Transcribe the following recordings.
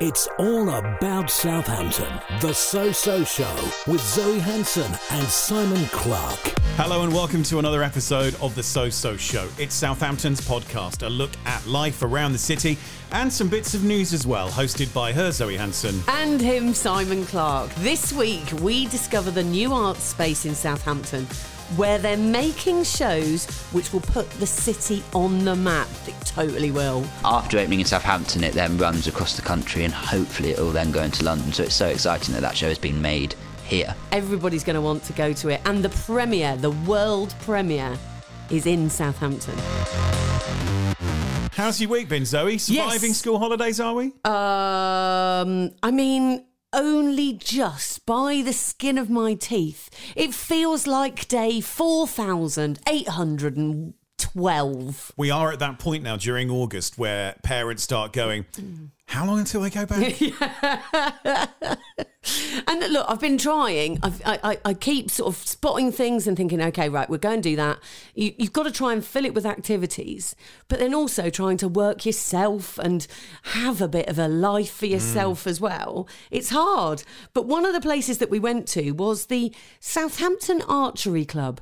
It's all about Southampton. The So So Show with Zoe Hanson and Simon Clarke. Hello and welcome to another episode of the So So Show. It's Southampton's podcast, a look at life around the city and some bits of news as well, hosted by her, Zoe Hanson. And him, Simon Clarke. This week, we discover the new art space in Southampton where they're making shows which will put the city on the map. It totally will. After opening in Southampton, it then runs across the country and hopefully it will then go into London. So it's so exciting that that show has been made here. Everybody's going to want to go to it. And the premiere, the world premiere, is in Southampton. How's your week been, Zoe? Surviving Yes. school holidays, are we? Um, I mean, only just by the skin of my teeth. It feels like day 4,812. We are at that point now during August where parents start going, How long until I go back? And look, I've been trying. I've, I, I, I keep sort of spotting things and thinking, okay, right, we're going to do that. You, you've got to try and fill it with activities, but then also trying to work yourself and have a bit of a life for yourself mm. as well. It's hard. But one of the places that we went to was the Southampton Archery Club.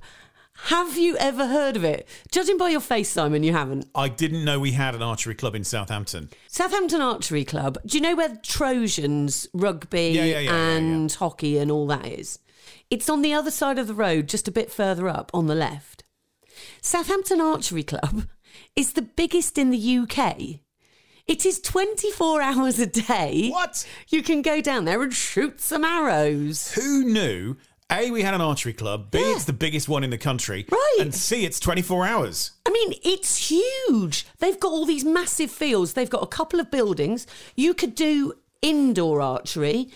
Have you ever heard of it? Judging by your face, Simon, you haven't. I didn't know we had an archery club in Southampton. Southampton Archery Club. Do you know where Trojans rugby Yeah, yeah, yeah, yeah, and hockey and all that is? It's on the other side of the road, just a bit further up on the left. Southampton Archery Club is the biggest in the UK. It is 24 hours a day. What? You can go down there and shoot some arrows. Who knew? A, we had an archery club. B, Yeah. it's the biggest one in the country. Right. And C, it's 24 hours. I mean, it's huge. They've got all these massive fields. They've got a couple of buildings. You could do indoor archery.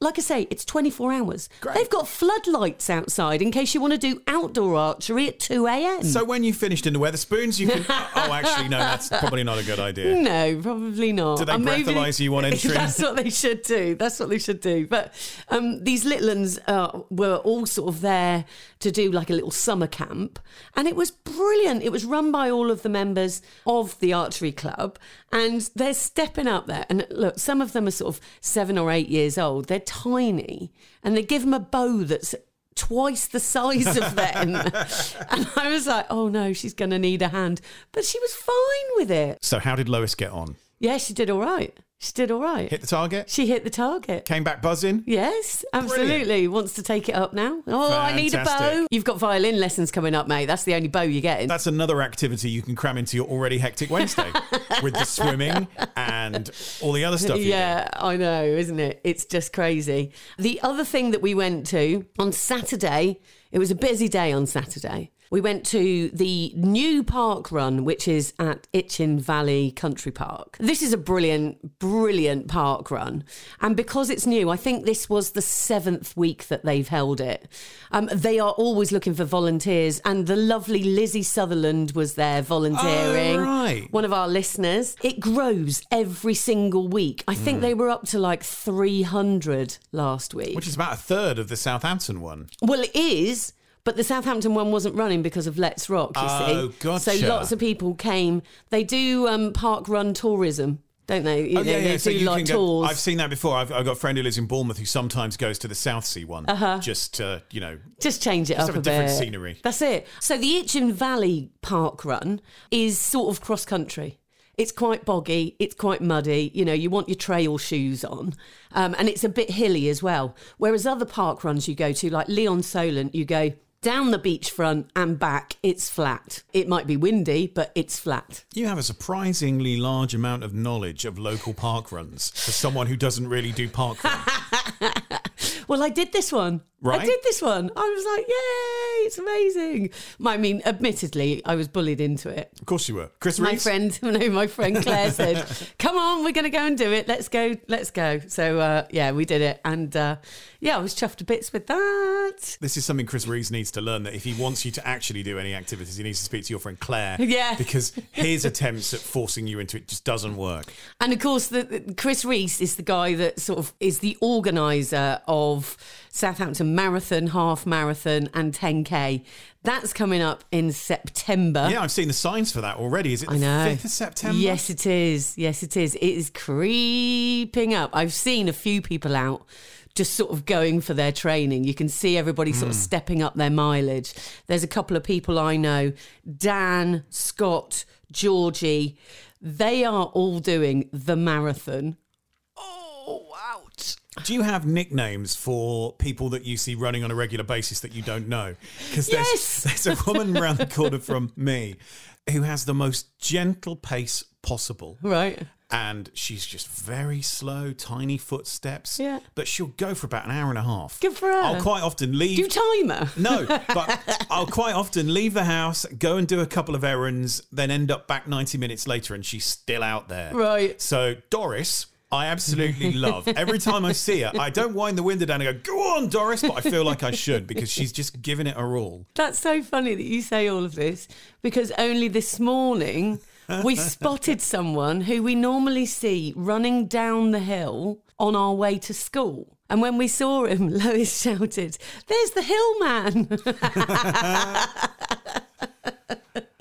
Like I say, it's 24 hours. Great. They've got floodlights outside in case you want to do outdoor archery at 2 a.m. So when you finished in the Wetherspoons, you can. oh, actually, no, that's probably not a good idea. no, probably not. Do they And breathalyse you on entry? That's what they should do. That's what they should do. But um, these little ones uh, were all sort of there to do like a little summer camp. And it was brilliant. It was run by all of the members of the archery club. And they're stepping up there. And look, some of them are sort of seven or eight years old. They're tiny. And they give them a bow that's twice the size of them. and I was like, oh no, she's going to need a hand. But she was fine with it. So how did Lois get on? Yeah, she did all right. She did all right. Hit the target? She hit the target. Came back buzzing? Yes, absolutely. Wants to take it up now. Oh, I need a bow. You've got violin lessons coming up, mate. That's the only bow you're getting. That's another activity you can cram into your already hectic Wednesday with the swimming and all the other stuff. you do. yeah, I know, isn't it? It's just crazy. The other thing that we went to on Saturday, it was a busy day on Saturday. We went to the new park run, which is at Itchen Valley Country Park. This is a brilliant, brilliant park run. And because it's new, I think this was the seventh week that they've held it. Um, they are always looking for volunteers. And the lovely Lizzie Sutherland was there volunteering Oh, right. one of our listeners. It grows every single week. I Hmm. think they were up to like 300 last week. Which is about a third of the Southampton one. well, it is. But the Southampton one wasn't running because of Let's Rock, you Oh, see. gotcha. So lots of people came. They do um, park run tourism, don't they? You Oh, know, yeah, they yeah. So do you like go. tours. I've seen that before. I've, I've got a friend who lives in Bournemouth who sometimes goes to the Southsea one just to, you know, Just change it Just up have a, a different bit. scenery. That's it. So the Itchen Valley Park Run is sort of cross country. It's quite boggy. It's quite muddy. You know, you want your trail shoes on, um, and it's a bit hilly as well. Whereas other park runs you go to, like Lee-on-Solent, you go down the beachfront and back. It's flat. It might be windy, but it's flat. you have a surprisingly large amount of knowledge of local park runs for someone who doesn't really do park runs. Well, I did this one. Right. I did this one. I was like, yay, it's amazing. I mean, admittedly, I was bullied into it. of course you were. Chris My Reeves? friend, no, my friend Claire said, "Come on, we're going to go and do it. Let's go, let's go." So uh, yeah, we did it, and uh, yeah, I was chuffed to bits with that. This is something Chris Reeves needs to learn that if he wants you to actually do any activities, he needs to speak to your friend Claire. Yeah. Because his attempts at forcing you into it just doesn't work. And of course, the, the- Chris Reese is the guy that sort of is the organizer of Southampton marathon, half marathon, and 10k. That's coming up in September. Yeah, I've seen the signs for that already. Is it the I know. 5th of September? Yes, it is. Yes, it is. It is creeping up. I've seen a few people out just sort of going for their training. You can see everybody sort Hmm. of stepping up their mileage. There's a couple of people I know Dan, Scott, Georgie. They are all doing the marathon. Oh, ouch. Do you have nicknames for people that you see running on a regular basis that you don't know? Because there's, Yes. there's a woman around the corner from me who has the most gentle pace possible. Right. And she's just very slow, tiny footsteps. Yeah. But she'll go for about an hour and a half. Good for her. I'll quite often leave. Do you timer? No, but I'll quite often leave the house, go and do a couple of errands, then end up back 90 minutes later and she's still out there. Right. So, Doris, I absolutely love. Every time I see her, I don't wind the window down and go, go on, Doris, but I feel like I should because she's just giving it her all. That's so funny that you say all of this because only this morning we spotted someone who we normally see running down the hill on our way to school. And when we saw him, Lois shouted, There's the hill man.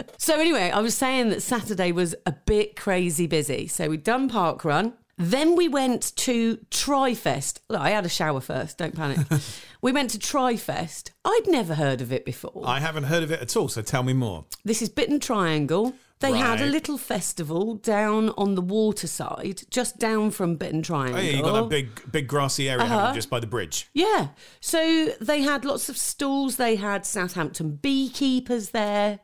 so, anyway, I was saying that Saturday was a bit crazy busy. So, we'd done Park Run. Then we went to TriFest. Look, I had a shower first, don't panic. we went to TriFest. I'd never heard of it before. I haven't heard of it at all, so tell me more. This is Bitterne Triangle. They had a little festival down on the waterside, just down from Bitterne Triangle. Oh, yeah, you got that big, big grassy area Uh-huh. just by the bridge. Yeah. So they had lots of stalls. They had Southampton beekeepers there.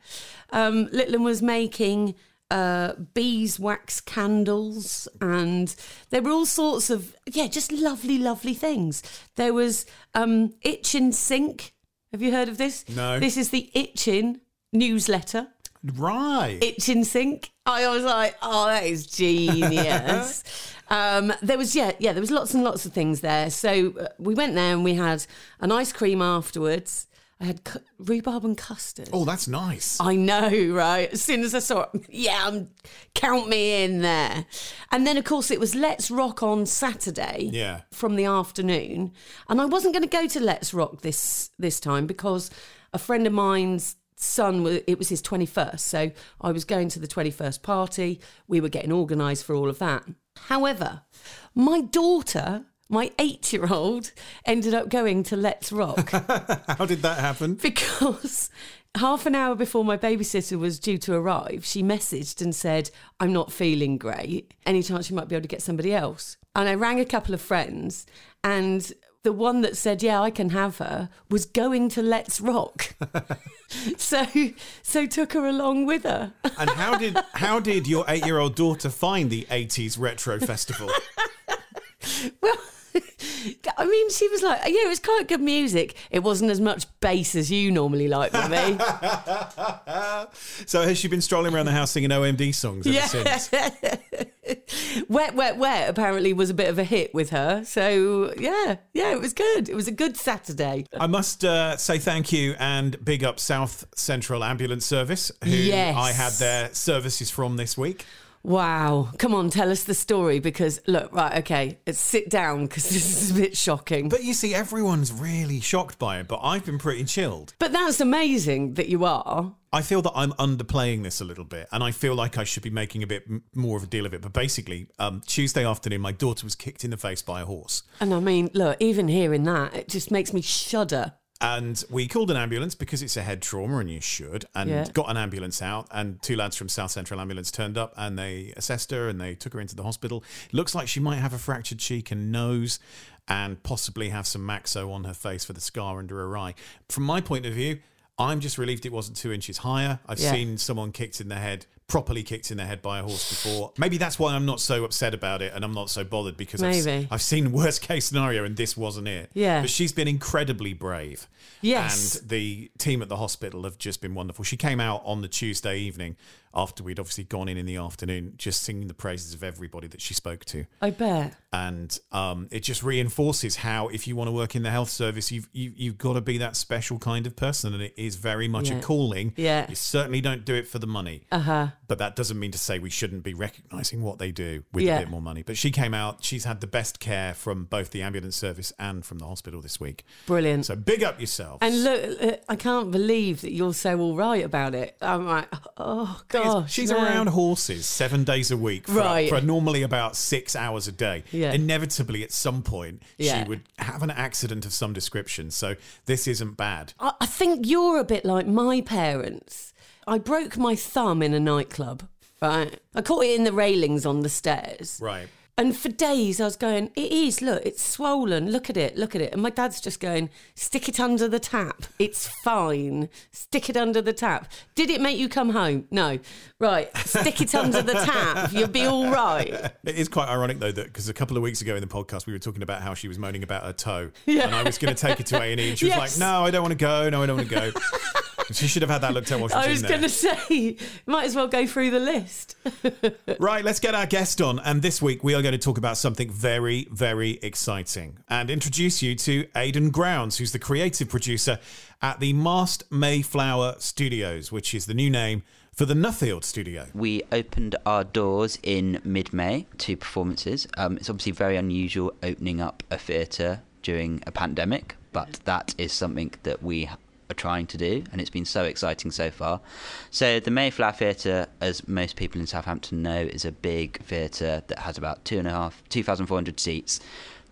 Um, Litland was making uh, beeswax candles, and there were all sorts of yeah, just lovely, lovely things. There was um, Itchen Sync. Have you heard of this? No. This is the Itchen newsletter. Right. Itchen Sync. I was like, oh, that is genius. um, there was yeah, yeah, there was lots and lots of things there. So uh, we went there and we had an ice cream afterwards. I had cu- rhubarb and custard. oh, that's nice. I know, right? As soon as I saw it, yeah, um, count me in there. And then, of course, it was Let's Rock on Saturday Yeah. from the afternoon. And I wasn't going to go to Let's Rock this this time because a friend of mine's son was it was his 21st so i was going to the 21st party we were getting organised for all of that however my daughter my eight year old ended up going to let's rock How did that happen? because half an hour before my babysitter was due to arrive, she messaged and said, I'm not feeling great. Any chance you might be able to get somebody else? And I rang a couple of friends, and the one that said, Yeah, I can have her, was going to Let's Rock. so so took her along with her. And how did how did your eight year old daughter find the 80s retro festival? Well, I mean, she was like, yeah, it was quite good music. It wasn't as much bass as you normally like with me. so has she been strolling around the house singing OMD songs ever since? Wet, Wet, Wet apparently was a bit of a hit with her. So, yeah, yeah, it was good. It was a good Saturday. I must uh, say thank you and big up South Central Ambulance Service, who Yes. I had their services from this week. Wow. Come on, tell us the story because, look, right, okay, sit down because this is a bit shocking. But, you see, everyone's really shocked by it, but I've been pretty chilled. but that's amazing that you are. I feel that I'm underplaying this a little bit, and I feel like I should be making a bit more of a deal of it. But basically, um, Tuesday afternoon, my daughter was kicked in the face by a horse. And I mean, look, even hearing that, it just makes me shudder. And we called an ambulance because it's a head trauma and you should. And Yeah. got an ambulance out. And two lads from South Central Ambulance turned up and they assessed her and they took her into the hospital. Looks like she might have a fractured cheek and nose and possibly have some maxo on her face for the scar under her eye. From my point of view, I'm just relieved it wasn't two inches higher. I've Yeah. seen someone kicked in the head, properly kicked in the head by a horse before. Maybe that's why I'm not so upset about it and I'm not so bothered because I've, I've seen worst case scenario and this wasn't it. Yeah. But she's been incredibly brave. Yes. And the team at the hospital have just been wonderful. She came out on the Tuesday evening after we'd obviously gone in in the afternoon, just singing the praises of everybody that she spoke to. I bet. And um, it just reinforces how, if you want to work in the health service, you've, you, you've got to be that special kind of person. And it is very much Yeah. a calling. Yeah. You certainly don't do it for the money. Uh huh. But that doesn't mean to say we shouldn't be recognizing what they do with Yeah. a bit more money. But she came out, she's had the best care from both the ambulance service and from the hospital this week. Brilliant. So big up yourself. and look, I can't believe that you're so all right about it. I'm like, oh Thing is, oh, she's no. around horses seven days a week for, Right. for normally about six hours a day. Yeah. Inevitably, at some point, Yeah. she would have an accident of some description. So this isn't bad. I, I think you're a bit like my parents. I broke my thumb in a nightclub. Right, I caught it in the railings on the stairs. Right. And for days I was going, it is, look, it's swollen. Look at it, look at it. And my dad's just going, stick it under the tap. It's fine. Stick it under the tap. Did it make you come home? No. Right, stick it under the tap. You'll be all right. It is quite ironic though that because a couple of weeks ago in the podcast we were talking about how she was moaning about her toe, Yeah. and I was going to take her to A and E, and she was Yes. like, "No, I don't want to go. No, I don't want to go." she should have had that looked at while she was, I was going to say, might as well go through the list. Right, let's get our guest on. And this week we are going to talk about something very, very exciting and introduce you to Aidan Grounds, who's the creative producer at the Mast Mayflower Studios, which is the new name for the Nuffield Studio. We opened our doors in mid May to performances. Um, it's obviously very unusual opening up a theatre during a pandemic, but that is something that we are trying to do, and it's been so exciting so far. So, the Mayflower Theatre, as most people in Southampton know, is a big theatre that has about two and a half, 2,400 seats.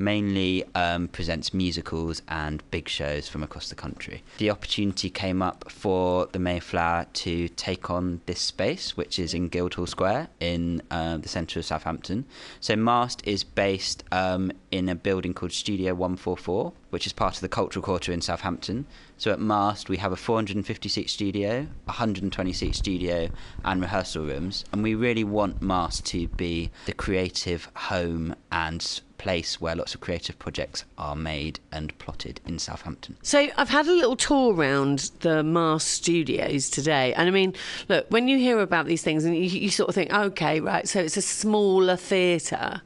Mainly um, presents musicals and big shows from across the country. The opportunity came up for the Mayflower to take on this space, which is in Guildhall Square in uh, the centre of Southampton. So Mast is based um, in a building called Studio 144, which is part of the Cultural Quarter in Southampton. So at Mast, we have a 450 seat studio, 120 seat studio, and rehearsal rooms. And we really want Mast to be the creative home and place where lots of creative projects are made and plotted in Southampton. So I've had a little tour around the Mast studios today, and I mean, look, when you hear about these things, and you, you sort of think, okay, right, so it's a smaller theatre.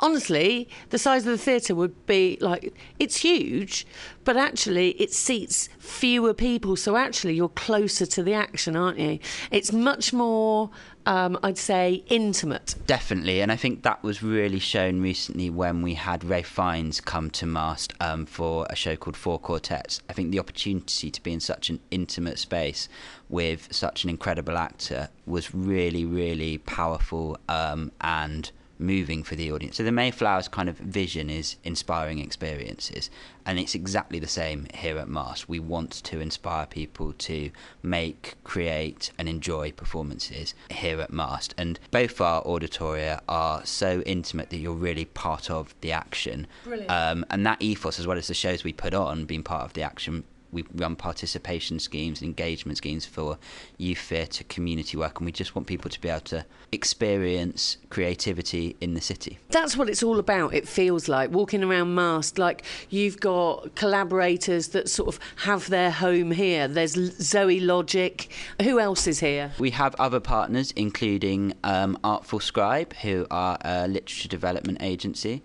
Honestly, the size of the theatre would be like it's huge, but actually it seats fewer people. So actually, you're closer to the action, aren't you? It's much more, um, I'd say, intimate. Definitely, and I think that was really shown recently when we had Ralph Fiennes come to Mast um, for a show called Four Quartets. I think the opportunity to be in such an intimate space with such an incredible actor was really, really powerful um, and moving for the audience. So the Mayflower's kind of vision is inspiring experiences, and it's exactly the same here at Mast. We want to inspire people to make, create, and enjoy performances here at Mast, and both our auditoria are so intimate that you're really part of the action. Brilliant. Um, and that ethos, as well as the shows we put on, being part of the action. We run participation schemes, engagement schemes for youth theatre, community work, and we just want people to be able to experience creativity in the city. That's what it's all about. It feels like walking around masked, like you've got collaborators that sort of have their home here. There's ZoieLogic. Who else is here? We have other partners, including um, Artful Scribe, who are a literature development agency,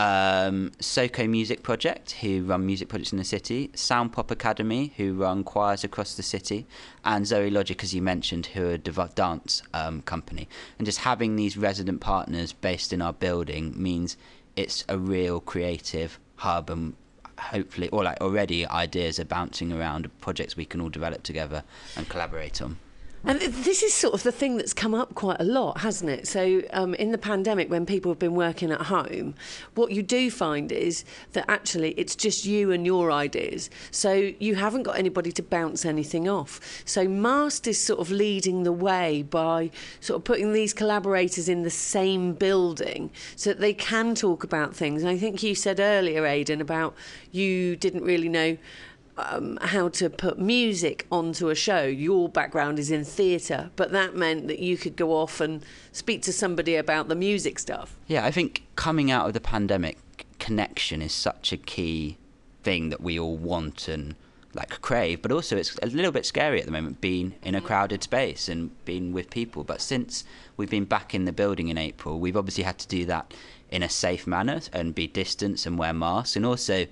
um, SoCo Music Project, who run music projects in the city, Sound Pop Academy, who run choirs across the city, and ZoieLogic, as you mentioned, who are a dance um, company. And just having these resident partners based in our building means it's a real creative hub and hopefully or like already ideas are bouncing around projects we can all develop together and collaborate on And this is sort of the thing that's come up quite a lot, hasn't it? So, um, in the pandemic, when people have been working at home, what you do find is that actually it's just you and your ideas. So, you haven't got anybody to bounce anything off. So, Mast is sort of leading the way by sort of putting these collaborators in the same building so that they can talk about things. And I think you said earlier, Aidan, about you didn't really know um, how to put music onto a show. Your background is in theatre, but that meant that you could go off and speak to somebody about the music stuff. Yeah, I think coming out of the pandemic, connection is such a key thing that we all want and like crave, but also it's a little bit scary at the moment being in a crowded space and being with people. But since we've been back in the building in April, we've obviously had to do that in a safe manner and be distanced and wear masks, and also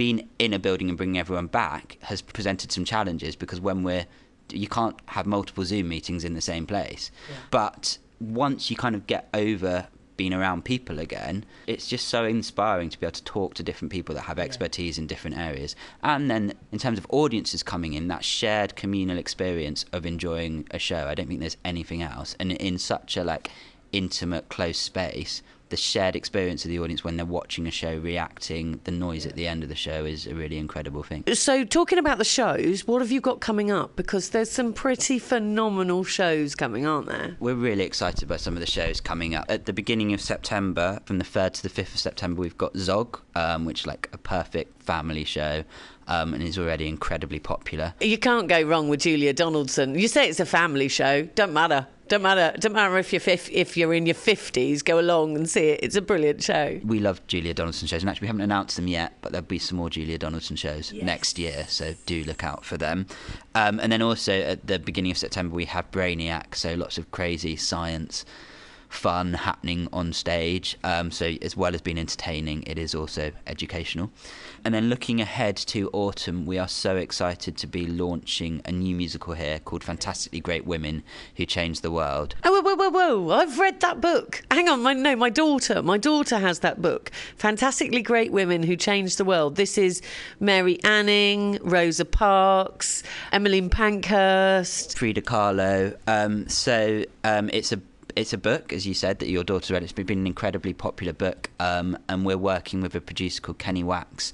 being in a building and bringing everyone back has presented some challenges because when we're you can't have multiple Zoom meetings in the same place. But once you kind of get over being around people again, it's just so inspiring to be able to talk to different people that have expertise in different areas. And then in terms of audiences coming in, that shared communal experience of enjoying a show, I don't think there's anything else. And in such a like intimate, close space, the shared experience of the audience when they're watching a show, reacting, the noise at the end of the show is a really incredible thing. So, talking about the shows, what have you got coming up? Because there's some pretty phenomenal shows coming, aren't there? We're really excited by some of the shows coming up. At the beginning of September, from the 3rd to the 5th of September, we've got Zog, um, which is like a perfect family show. Um, and is already incredibly popular. You can't go wrong with Julia Donaldson. You say it's a family show, don't matter. Don't matter. Don't matter if you're fif- if you're in your fifties. Go along and see it. It's a brilliant show. We love Julia Donaldson shows, and actually we haven't announced them yet, but there'll be some more Julia Donaldson shows next year, so do look out for them. Um, and then also at the beginning of September we have Brainiac, so lots of crazy science fun happening on stage. Um, so as well as being entertaining, it is also educational. And then looking ahead to autumn, we are so excited to be launching a new musical here called Fantastically Great Women Who Changed the World. Oh, whoa, whoa, whoa, whoa! I've read that book. Hang on, my no, my daughter, my daughter has that book. Fantastically great women who changed the world. This is Mary Anning, Rosa Parks, Emmeline Pankhurst. Frida Kahlo. Um, so um, it's a it's a book, as you said, that your daughter read. It's been an incredibly popular book, um, and we're working with a producer called Kenny Wax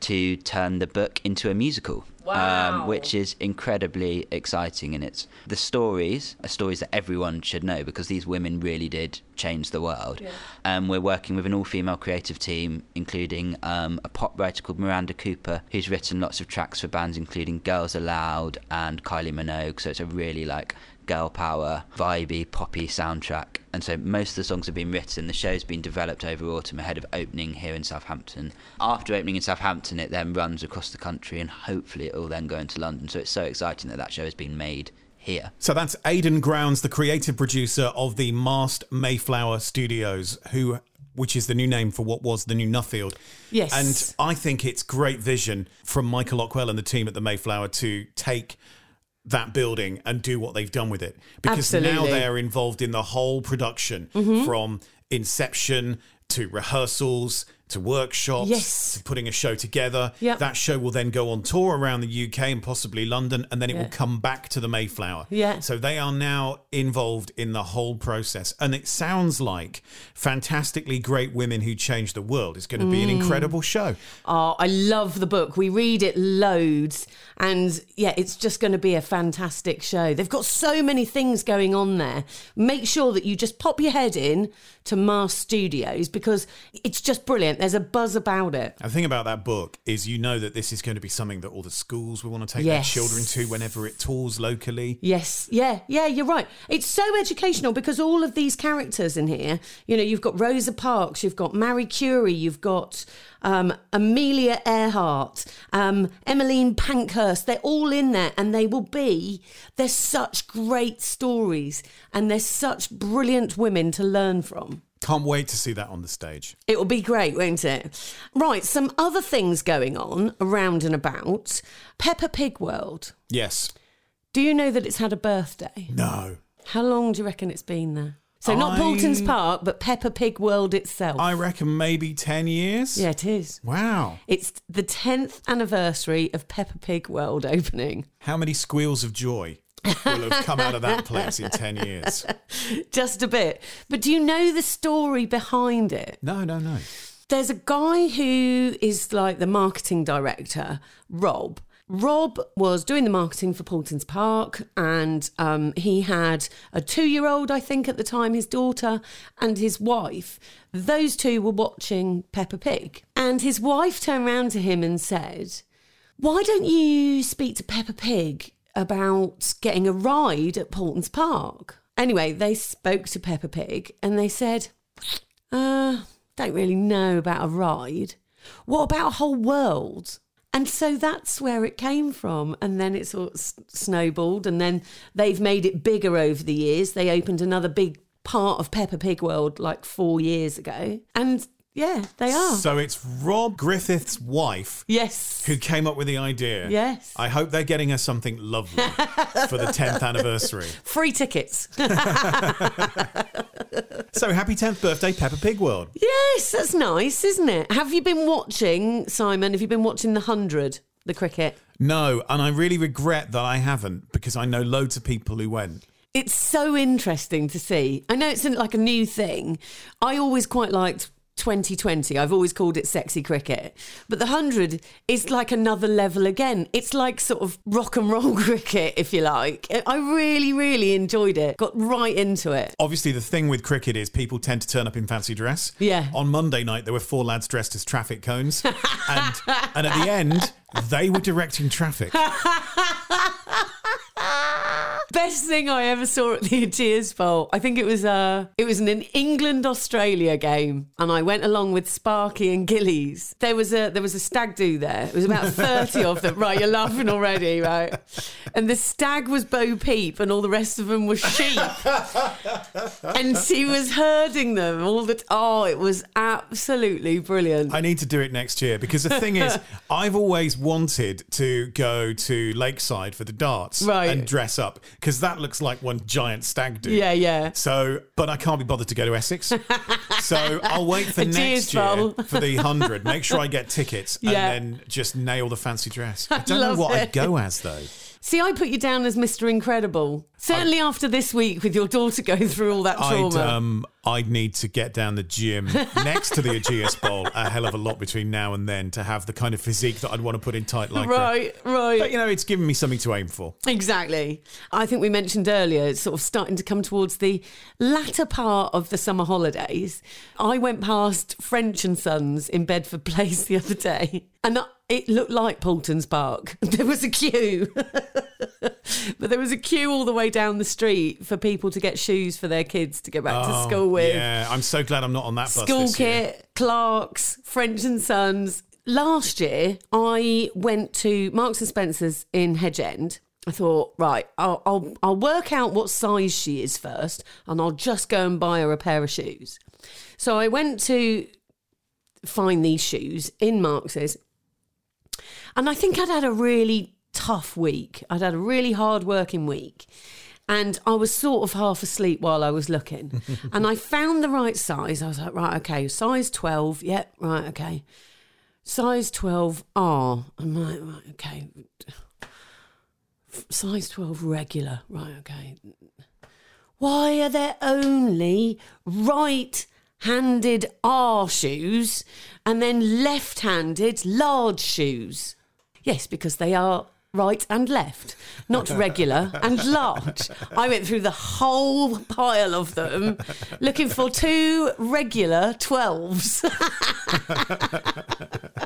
to turn the book into a musical. Wow. Um, which is incredibly exciting, and it's the stories are stories that everyone should know because these women really did change the world. Um, we're working with an all-female creative team, including um, a pop writer called Miranda Cooper, who's written lots of tracks for bands including Girls Aloud and Kylie Minogue. So it's a really like girl power, vibey, poppy soundtrack. And so most of the songs have been written. The show's been developed over autumn ahead of opening here in Southampton. After opening in Southampton, it then runs across the country and hopefully it will then go into London. So it's so exciting that that show has been made here. So that's Aidan Grounds, the creative producer of the Mast Mayflower Studios, who which is the new name for what was the new Nuffield. Yes. And I think it's great vision from Michael Ockwell and the team at the Mayflower to take that building and do what they've done with it. Because now they're involved in the whole production mm-hmm. from inception to rehearsals to workshops Yes. to putting a show together. Yep. That show will then go on tour around the UK and possibly London, and then it Yeah. will come back to the Mayflower. Yeah. So they are now involved in the whole process. And it sounds like fantastically great women who changed the world. It's going to be Mm. an incredible show. Oh, I love the book. We read it loads. And yeah, it's just going to be a fantastic show. They've got so many things going on there. Make sure that you just pop your head in to Mast Studios because it's just brilliant. There's a buzz about it. The thing about that book is you know that this is going to be something that all the schools will want to take Yes. their children to whenever it tours locally. Yes, yeah, yeah, you're right. It's so educational because all of these characters in here, you know, you've got Rosa Parks, you've got Marie Curie, you've got um, Amelia Earhart, um, Emmeline Pankhurst. They're all in there and they will be, they're such great stories and they're such brilliant women to learn from. Can't wait to see that on the stage. It will be great, won't it? Right, some other things going on around and about. Peppa Pig World. Yes. Do you know that it's had a birthday? No. How long do you reckon it's been there? So not I- Park, but Peppa Pig World itself. I reckon maybe 10 years. yeah, it is. Wow. It's the 10th anniversary of Peppa Pig World opening. How many squeals of joy will have come out of that place in 10 years? Just a bit. But do you know the story behind it? No, no, no. There's a guy who is like the marketing director, Rob. Rob was doing the marketing for Paulton's Park, and um, he had a two year old, I think, at the time, his daughter, and his wife. Those two were watching Peppa Pig. And his wife turned around to him and said, Why don't you speak to Peppa Pig about getting a ride at Paulton's Park? Anyway, they spoke to Peppa Pig and they said, uh, don't really know about a ride. What about a whole world? And so that's where it came from. And then it sort of snowballed. And then they've made it bigger over the years. They opened another big part of Peppa Pig World like four years ago. And yeah, they are. So it's Rob Griffith's wife yes. who came up with the idea. Yes. I hope they're getting her something lovely for the 10th anniversary. Free tickets. So happy 10th birthday, Peppa Pig World. yes, that's nice, isn't it? Have you been watching, Simon? Have you been watching The 100, the cricket? No, and I really regret that I haven't because I know loads of people who went. It's so interesting to see. I know it's like a new thing. I always quite liked 2020. I've always called it sexy cricket. But the 100 is like another level again. It's like sort of rock and roll cricket, if you like. I really, really enjoyed it. Got right into it. Obviously, the thing with cricket is people tend to turn up in fancy dress. Yeah. On Monday night, there were four lads dressed as traffic cones, and and at the end, they were directing traffic. Best thing I ever saw at the Ageas Bowl. I think it was uh it was an England Australia game, and I went along with Sparky and Gillies. There was a there was a stag do there. It was about thirty of them. Right, you're laughing already, right? And the stag was Bo Peep, and all the rest of them were sheep. and she was herding them all the. T- oh, it was absolutely brilliant. I need to do it next year because the thing is, I've always wanted to go to Lakeside for the darts Right. and dress up because that looks like one giant stag do. yeah, yeah. So, but I can't be bothered to go to Essex. so I'll wait for A next year Bowl. for the 100. Make sure I get tickets Yeah. and then just nail the fancy dress. I don't know what it. I'd go as though. See, I put you down as Mr. Incredible. Certainly after this week with your daughter going through all that I'd, trauma. um, I'd need to get down the gym next to the Ageas Bowl a hell of a lot between now and then to have the kind of physique that I'd want to put in tight lycra. right, right. But, you know, it's given me something to aim for. Exactly. I think we mentioned earlier, it's sort of starting to come towards the latter part of the summer holidays. I went past French and Sons in Bedford Place the other day, and it looked like Paulton's Park. There was a queue. but there was a queue all the way down the street for people to get shoes for their kids to go back to Oh, school with. Yeah, I'm so glad I'm not on that bus School kit, Clark's, French and Sons. Last year, I went to Marks and Spencer's in Hedge End. I thought, right, I'll, I'll I'll work out what size she is first, and I'll just go and buy her a pair of shoes. So I went to find these shoes in Marks's, and I think I'd had a really tough week. I'd had a really hard working week. And I was sort of half asleep while I was looking. and I found the right size. I was like, right, okay, size 12. Yep, right, okay. Size 12R. I'm like, right, okay. Size 12 regular. Right, okay. Why are there only right handed R shoes and then left handed large shoes? Yes, because they are right and left, not regular and large. I went through the whole pile of them looking for two regular 12s.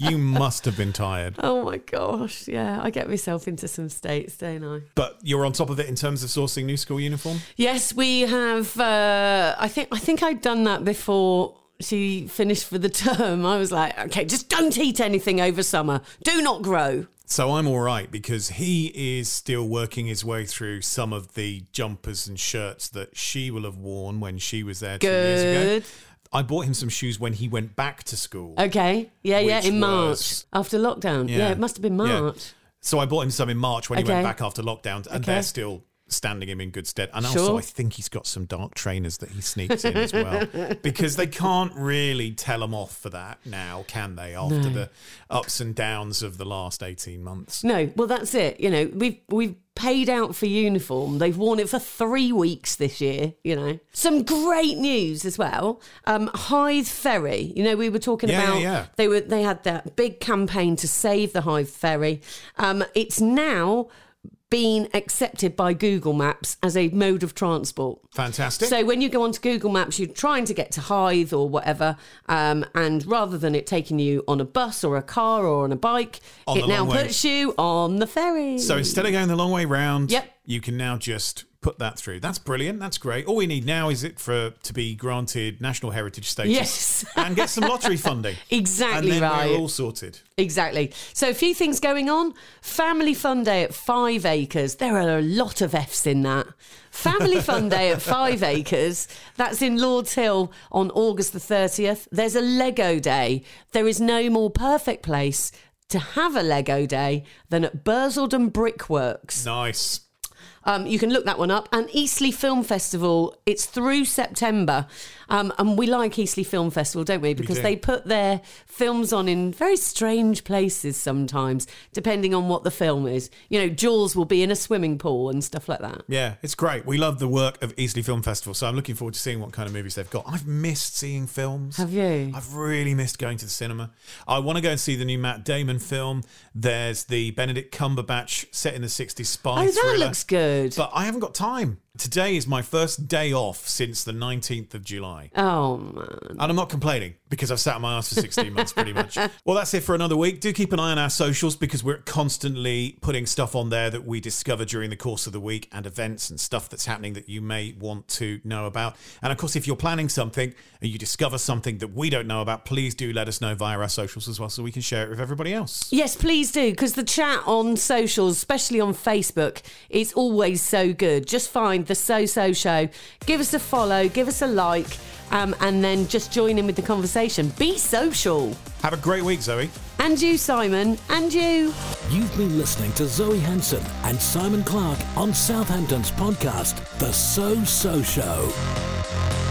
You must have been tired. oh my gosh. Yeah, I get myself into some states, don't I? But you're on top of it in terms of sourcing new school uniform? Yes, we have. Uh, I think I think I'd done that before she finished for the term. I was like, okay, just don't eat anything over summer. Do not grow. So I'm all right because he is still working his way through some of the jumpers and shirts that she will have worn when she was there two years Good. ago. I bought him some shoes when he went back to school. Okay. Yeah, yeah. In March after lockdown. Yeah. It must have been Yeah. March. So I bought him some in March when he Okay. went back after lockdown, and Okay. they're still standing him in good stead. And also, Sure. I think he's got some dark trainers that he sneaks in as well, because they can't really tell him off for that now, can they? After the ups and downs of the last eighteen months. No, well that's it. You know, we've we've paid out for uniform. They've worn it for three weeks this year. You know, some great news as well. Um, Hythe Ferry. You know, we were talking Yeah, about yeah, yeah. they were they had that big campaign to save the Hythe Ferry. Um, it's now been accepted by Google Maps as a mode of transport. Fantastic. So when you go onto Google Maps, you're trying to get to Hythe or whatever, um, and rather than it taking you on a bus or a car or on a bike, On it now way. puts you on the ferry. So instead of going the long way round, Yep. you can now just put that through. That's brilliant. That's great. All we need now is it for to be granted national heritage status Yes. and get some lottery funding. Exactly and then right. We're all sorted. Exactly. So a few things going on. Family Fun Day at Five Acres. There are a lot of F's in that. Family Fun Day at Five Acres. That's in Lords Hill on August the 30th. There's a Lego Day. There is no more perfect place to have a Lego Day than at Bursledon Brickworks. Nice. Um, you can look that one up. And Eastleigh Film Festival, it's through September. Um, and we like Eastleigh Film Festival, don't we? Because do. they put their films on in very strange places sometimes, depending on what the film is. You know, Jaws will be in a swimming pool and stuff like that. Yeah, it's great. We love the work of Eastleigh Film Festival, so I'm looking forward to seeing what kind of movies they've got. I've missed seeing films. Have you? I've really missed going to the cinema. I want to go and see the new Matt Damon film. There's the Benedict Cumberbatch set in the 60s spy Oh, that thriller. looks good. But I haven't got time. Today is my first day off since the 19th of July. oh, man. And I'm not complaining because I've sat on my ass for 16 months pretty much. Well, that's it for another week. Do keep an eye on our socials because we're constantly putting stuff on there that we discover during the course of the week and events and stuff that's happening that you may want to know about. And of course, if you're planning something and you discover something that we don't know about, please do let us know via our socials as well so we can share it with everybody else. Yes, please do, because the chat on socials, especially on Facebook, is always so good. Just find the So So Show, give us a follow, give us a like, um, and then just join in with the conversation. Be social. Have a great week, Zoe. And you, Simon, and you. You've been listening to Zoe Hanson and Simon Clarke on Southampton's podcast, The So So Show.